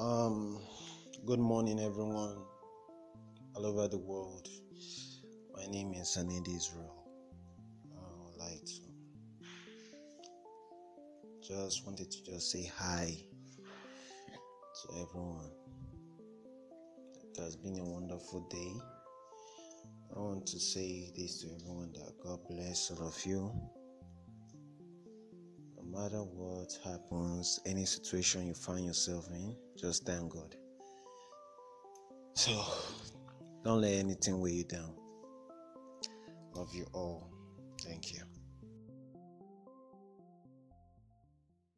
Um, good morning, everyone, all over the world. My name is Sanid Israel. I would like to just wanted to just say hi to everyone. It has been a wonderful day. I want to say this to everyone that God bless all of you. No matter what happens, any situation you find yourself in, just thank God. So, don't let anything weigh you down. Love you all. Thank you.